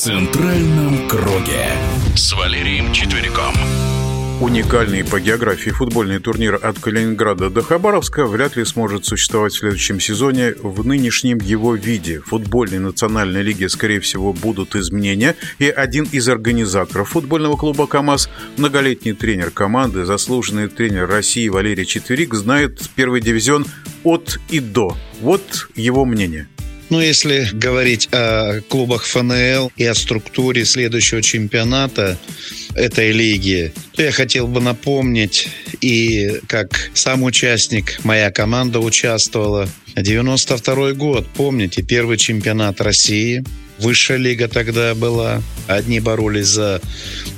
центральном круге» с Валерием Четвериком. Уникальный по географии футбольный турнир от Калининграда до Хабаровска вряд ли сможет существовать в следующем сезоне в нынешнем его виде. В футбольной национальной лиге, скорее всего, будут изменения, и один из организаторов футбольного клуба «КамАЗ», многолетний тренер команды, заслуженный тренер России Валерий Четверик, знает первый дивизион от и до. Вот его мнение. Ну, если говорить о клубах ФНЛ и о структуре следующего чемпионата этой лиги, то я хотел бы напомнить, и как сам участник, моя команда участвовала. 92 год, помните, первый чемпионат России, Высшая лига тогда была. Одни боролись за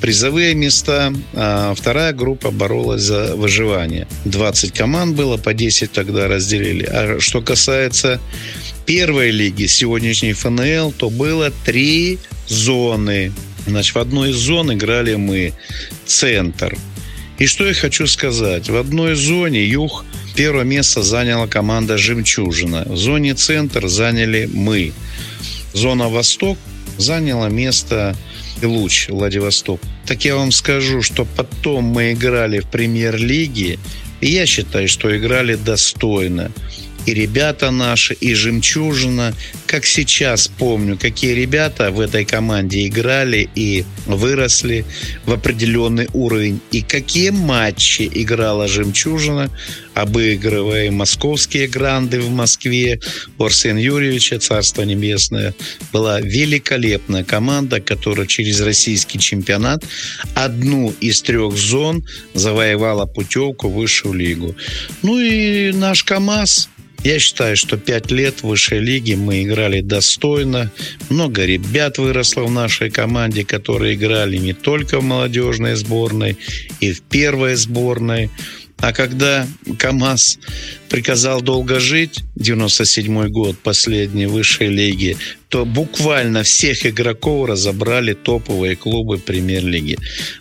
призовые места, а вторая группа боролась за выживание. 20 команд было, по 10 тогда разделили. А что касается первой лиги, сегодняшней ФНЛ, то было три зоны. Значит, в одной из зон играли мы центр. И что я хочу сказать? В одной зоне юг первое место заняла команда «Жемчужина». В зоне центр заняли мы. Зона «Восток» заняла место Луч, Владивосток. Так я вам скажу, что потом мы играли в премьер-лиге, и я считаю, что играли достойно и ребята наши, и «Жемчужина». Как сейчас помню, какие ребята в этой команде играли и выросли в определенный уровень. И какие матчи играла «Жемчужина», обыгрывая московские гранды в Москве. У Арсена Юрьевича, Царство Небесное, была великолепная команда, которая через российский чемпионат одну из трех зон завоевала путевку в высшую лигу. Ну и наш КАМАЗ – я считаю, что пять лет в высшей лиге мы играли достойно. Много ребят выросло в нашей команде, которые играли не только в молодежной сборной, и в первой сборной. А когда КАМАЗ приказал долго жить, 97 год, последней высшей лиги, то буквально всех игроков разобрали топовые клубы премьер-лиги.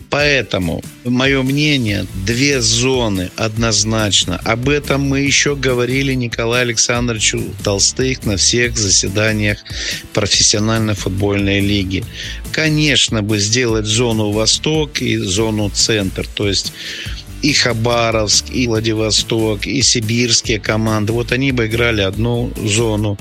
Поэтому, мое мнение, две зоны однозначно. Об этом мы еще говорили Николаю Александровичу Толстых на всех заседаниях профессиональной футбольной лиги. Конечно бы сделать зону Восток и зону Центр. То есть и Хабаровск, и Владивосток, и сибирские команды. Вот они бы играли одну зону.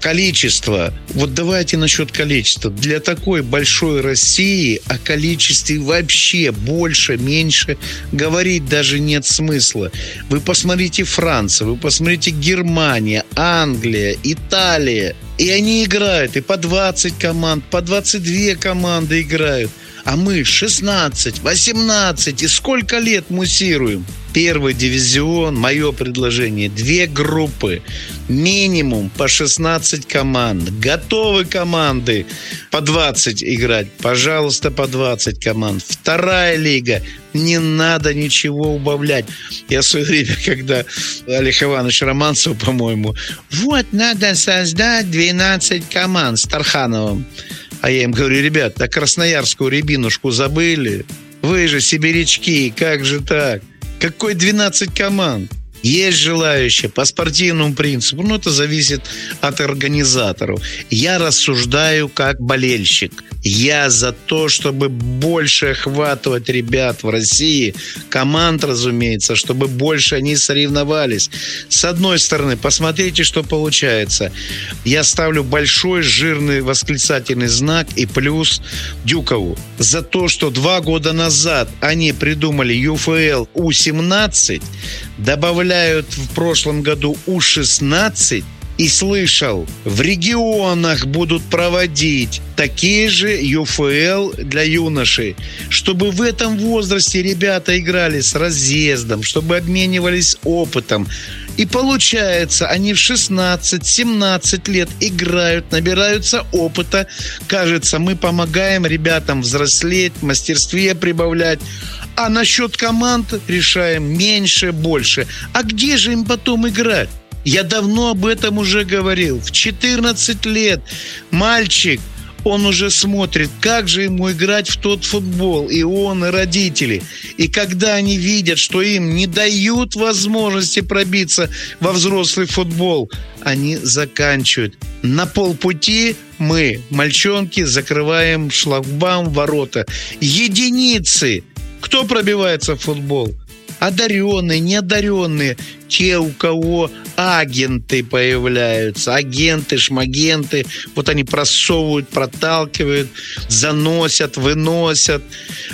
Количество. Вот давайте насчет количества. Для такой большой России о количестве вообще больше, меньше говорить даже нет смысла. Вы посмотрите Франция, вы посмотрите Германия, Англия, Италия. И они играют, и по 20 команд, по 22 команды играют. А мы 16, 18 и сколько лет муссируем? Первый дивизион, мое предложение, две группы, минимум по 16 команд. Готовы команды по 20 играть, пожалуйста, по 20 команд. Вторая лига, не надо ничего убавлять. Я в свое время, когда Олег Иванович Романцев, по-моему, вот надо создать 12 команд с Тархановым. А я им говорю, ребят, а красноярскую рябинушку забыли? Вы же сибирячки, как же так? Какой 12 команд? Есть желающие по спортивному принципу, но это зависит от организаторов. Я рассуждаю как болельщик. Я за то, чтобы больше охватывать ребят в России, команд, разумеется, чтобы больше они соревновались. С одной стороны, посмотрите, что получается. Я ставлю большой жирный восклицательный знак и плюс Дюкову за то, что два года назад они придумали ЮФЛ У-17, добавляют в прошлом году У-16 и слышал, в регионах будут проводить такие же ЮФЛ для юношей, чтобы в этом возрасте ребята играли с разъездом, чтобы обменивались опытом. И получается, они в 16-17 лет играют, набираются опыта. Кажется, мы помогаем ребятам взрослеть, мастерстве прибавлять. А насчет команд решаем меньше, больше. А где же им потом играть? Я давно об этом уже говорил. В 14 лет мальчик он уже смотрит, как же ему играть в тот футбол, и он, и родители. И когда они видят, что им не дают возможности пробиться во взрослый футбол, они заканчивают. На полпути мы, мальчонки, закрываем шлагбаум ворота. Единицы. Кто пробивается в футбол? одаренные, неодаренные, те, у кого агенты появляются, агенты, шмагенты, вот они просовывают, проталкивают, заносят, выносят,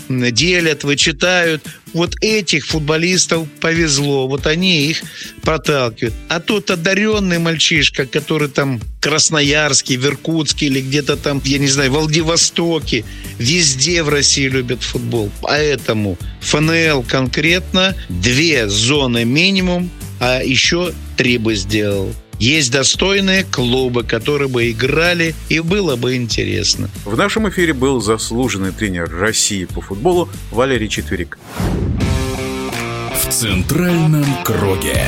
делят, вычитают. Вот этих футболистов повезло, вот они их проталкивают. А тот одаренный мальчишка, который там Красноярский, Иркутске или где-то там, я не знаю, Владивостоке, везде в России любят футбол. Поэтому ФНЛ конкретно две зоны минимум, а еще три бы сделал. Есть достойные клубы, которые бы играли, и было бы интересно. В нашем эфире был заслуженный тренер России по футболу Валерий Четверик. В центральном круге.